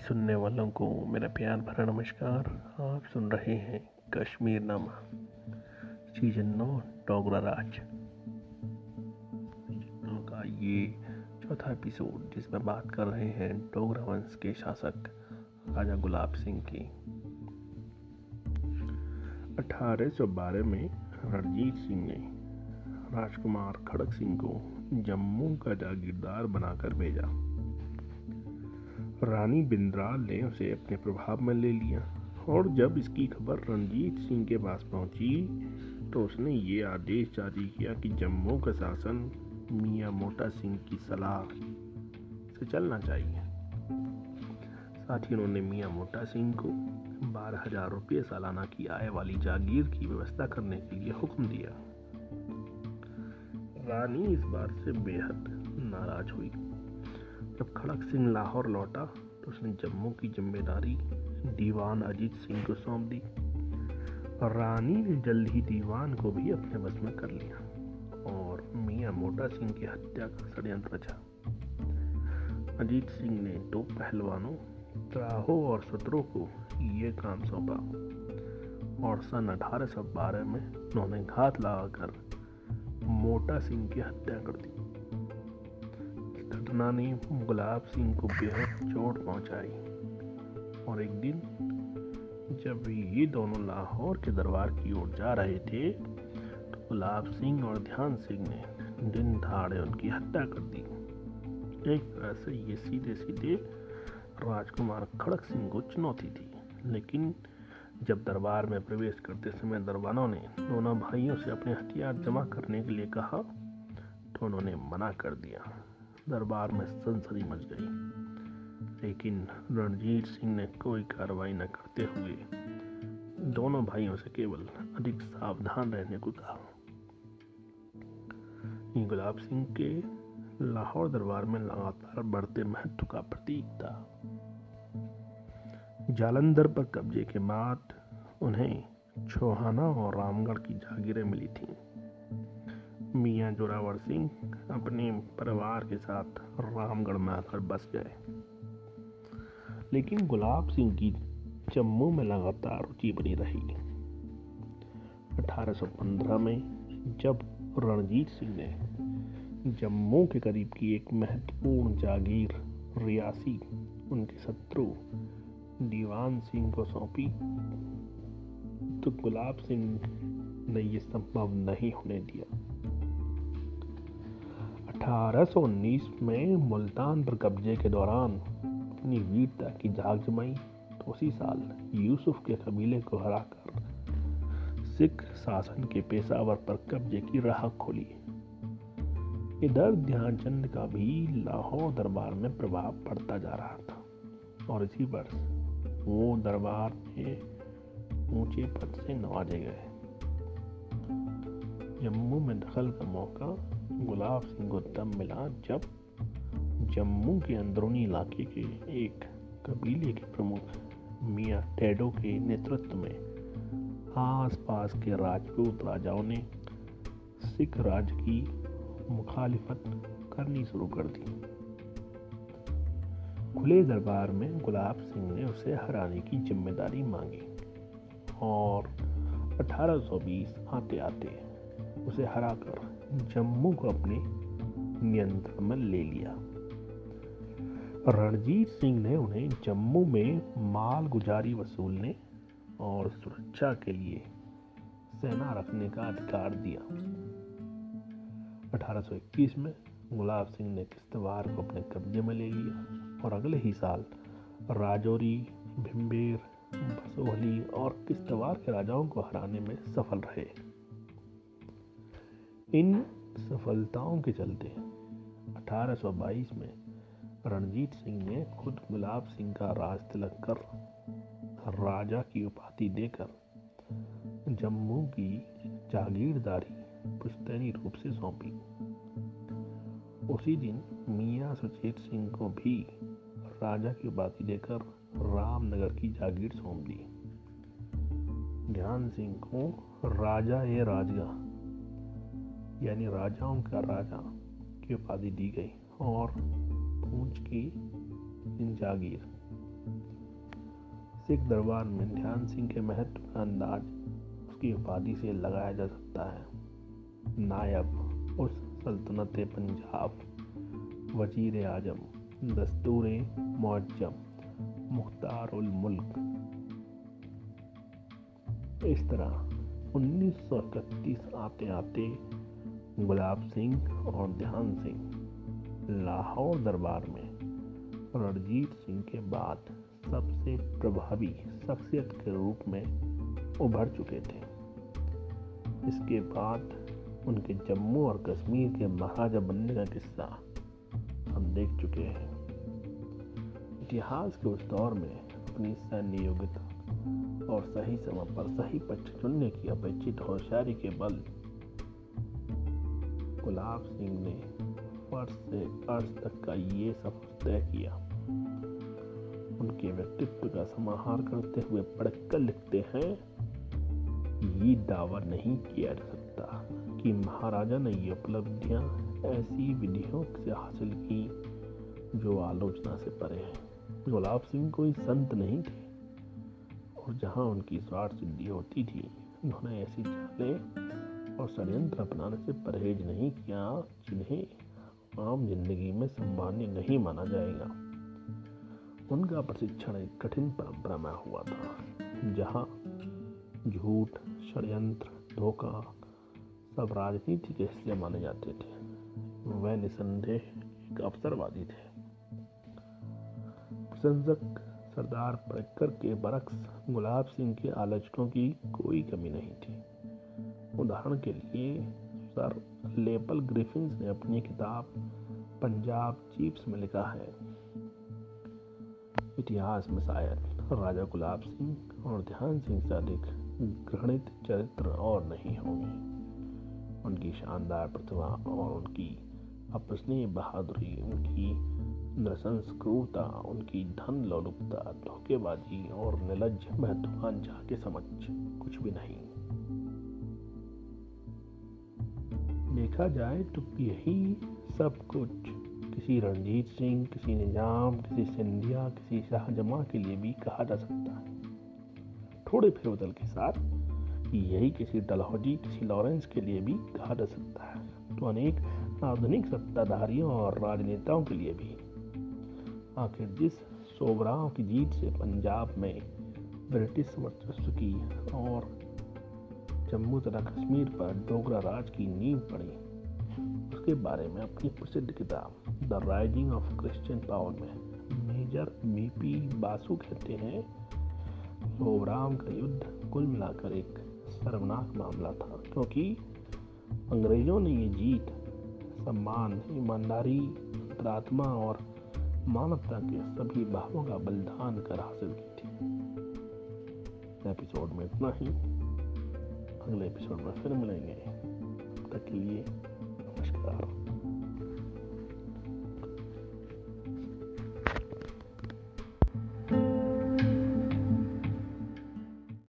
सुनने वालों को मेरा प्यार भरा नमस्कार। आप सुन रहे हैं कश्मीर नामा सीज़न नौ, डोगरा राज। का ये चौथा एपिसोड जिसमें बात कर रहे हैं डोगरा वंश के शासक राजा गुलाब सिंह की। 1812 में रणजीत सिंह ने राजकुमार खड़क सिंह को जम्मू का जागीरदार बनाकर भेजा। रानी बिंद्राल ने उसे अपने प्रभाव में ले लिया और जब इसकी खबर रणजीत सिंह के पास पहुँची तो उसने ये आदेश जारी किया कि जम्मू का शासन मियाँ मोटा सिंह की सलाह से चलना चाहिए। साथ ही उन्होंने मियाँ मोटा सिंह को बारह हज़ार रुपये सालाना की आय वाली जागीर की व्यवस्था करने के लिए हुक्म दिया। रानी इस बात से बेहद नाराज़ हुई। जब खड़क सिंह लाहौर लौटा तो उसने जम्मू की ज़िम्मेदारी, दीवान अजीत सिंह को सौंप दी और रानी ने जल्द ही दीवान को भी अपने बस में कर लिया और मियाँ मोटा सिंह की हत्या का षडयंत्र रचा। अजीत सिंह ने दो पहलवानों, त्राहो और सत्रों को ये काम सौंपा और सन 1812 में उन्होंने घात लगाकर मोटा सिंह की हत्या कर दी। घटना ने गुलाब सिंह को बेहद चोट पहुंचाई। और एक दिन, जब ये दोनों लाहौर के दरबार की ओर जा रहे थे तो गुलाब सिंह और ध्यान सिंह ने दिन धाड़े उनकी हत्या कर दी। एक तरह से ये सीधे सीधे राजकुमार खड़क सिंह को चुनौती थी। लेकिन जब दरबार में प्रवेश करते समय दरबारों ने दोनों भाइयों से अपने हथियार जमा करने के लिए कहा तो उन्होंने मना कर दिया। दरबार में सनसनी मच गई। लेकिन रणजीत सिंह ने कोई कार्रवाई न करते हुए दोनों भाइयों से केवल अधिक सावधान रहने को कहा। गुलाब सिंह के लाहौर दरबार में लगातार बढ़ते महत्व का प्रतीक था। जालंधर पर कब्जे के बाद उन्हें छोहाना और रामगढ़ की जागीरें मिली थीं। मियाँ जोरावर सिंह अपने परिवार के साथ रामगढ़ में आकर बस गए। लेकिन गुलाब सिंह की जम्मू में लगातार रुचि बनी रही। 1815 में जब रणजीत सिंह ने जम्मू के करीब की एक महत्वपूर्ण जागीर रियासी, उनके शत्रु दीवान सिंह को सौंपी तो गुलाब सिंह ने यह संभव नहीं होने दिया। 1819 में मुल्तान पर कब्जे के दौरान अपनी वीरता की झाग जमाई। तो उसी साल यूसुफ के कबीले को हराकर सिख शासन के पेशावर पर कब्जे की राह खोली। इधर ध्यानचंद का भी लाहौर दरबार में प्रभाव पड़ता जा रहा था और इसी वर्ष वो दरबार में ऊँचे पद से नवाजे गए। जम्मू में दखल का मौका गुलाब सिंह को तब मिला जब जम्मू के अंदरूनी इलाके के एक कबीले के प्रमुख मियाँ टेडो के नेतृत्व में आसपास के राजपूत राजाओं ने सिख राज की मुखालिफत करनी शुरू कर दी। खुले दरबार में गुलाब सिंह ने उसे हराने की ज़िम्मेदारी मांगी और 1820 आते आते उसे हराकर जम्मू को अपने नियंत्रण में ले लिया। रणजीत सिंह ने उन्हें जम्मू में माल गुजारी वसूलने और सुरक्षा के लिए सेना रखने का अधिकार दिया। 1821 में गुलाब सिंह ने किश्तवार को अपने कब्जे में ले लिया और अगले ही साल राजौरी भिम्बेर बसोहली और किश्तवार के राजाओं को हराने में सफल रहे। इन सफलताओं के चलते 1822 में रणजीत सिंह ने खुद गुलाब सिंह का राज तिलक कर राजा की उपाधि देकर जम्मू की जागीरदारी पुश्तैनी रूप से सौंपी। उसी दिन मियाँ सुचेत सिंह को भी राजा की उपाधि देकर रामनगर की जागीर सौंप दी। ध्यान सिंह को राजा ए राजगा यानी राजाओं का राजा की उपाधि दी गई और पूंछ की जागीर। सिख दरबार में ध्यान सिंह के महत्व का अंदाज उसकी उपाधि से लगाया जा सकता है। नायब उस सल्तनत पंजाब, वज़ीर आज़म, दस्तूर मुअज्जम मुख्तार मुल्क। इस तरह उन्नीस आते आते गुलाब सिंह और ध्यान सिंह, लाहौर दरबार में रणजीत सिंह के बाद सबसे प्रभावी शख्सियत के रूप में उभर चुके थे। इसके बाद उनके जम्मू और कश्मीर के महाराजा बनने का किस्सा हम देख चुके हैं। इतिहास के उस दौर में अपनी सैन्य योग्यता और सही समय पर सही पक्ष चुनने की अपेक्षित होशियारी के बल गुलाब सिंह ने फर्श से अर्श तक का ये सब तय किया। उनके व्यक्तित्व का समाहार करते हुए पढ़कर लिखते हैं, ये दावा नहीं किया जा सकता कि महाराजा ने ये उपलब्धियाँ ऐसी विधियों से हासिल की जो आलोचना से परे है। गुलाब सिंह कोई संत नहीं थे और जहाँ उनकी स्वार्थ सिद्धि होती थी, उन्होंने ऐसी चाले और षड्यंत्र अपनाने से परहेज नहीं किया जिन्हें आम ज़िंदगी में संभावनीय नहीं माना जाएगा। उनका प्रशिक्षण एक कठिन परंपरा में हुआ था, जहाँ झूठ, षड्यंत्र, धोखा सब राजनीति के हिस्से माने जाते थे। वह निसंदेह एक अवसरवादी थे। प्रशंसक सरदार परेकर के बरक्स गुलाब सिंह के आलोचकों की कोई कमी नहीं थी। उदाहरण के लिए, सर लेपल ग्रिफिन्स ने अपनी किताब पंजाब चीप्स में लिखा है। इतिहास में शायद राजा गुलाब सिंह और ध्यान सिंह से अधिक घृणित चरित्र और नहीं होंगे। उनकी शानदार प्रतिभा और उनकी अपसनीय बहादुरी, उनकी नृशंस उनकी धन लोलुपता धोखेबाजी और निलज महत्वाकांक्षा के समझ कुछ भी नहीं। देखा जाए तो यही सब कुछ। किसी रणजीत सिंह, किसी निज़ाम, किसी सिंधिया, किसी शाहजमा के लिए भी कहा जा सकता है। थोड़े फेरबदल के साथ यही किसी डलहौजी, किसी लॉरेंस के लिए भी कहा जा सकता है। तो अनेक आधुनिक सत्ताधारियों और राजनेताओं के लिए भी। आखिर जिस सोबराव की जीत से पंजाब में ब्रिटिश वर्चस्व की और जम्मू तथा कश्मीर पर डोगरा राज की नींव पड़ी। उसके बारे में अपनी प्रसिद्ध किताब the rising of Christian power में मेजर बीपी बासु कहते हैं सोबराम का युद्ध कुल मिलाकर एक शर्मनाक मामला था, क्योंकि अंग्रेज़ों ने ये जीत सम्मान, ईमानदारी अंतरात्मा और मानवता के सभी भावों का बलिदान कर हासिल की थी। एपिसोड में इतना ही। अगले एपिसोड में फिर मिलेंगे। तक के लिए नमस्कार।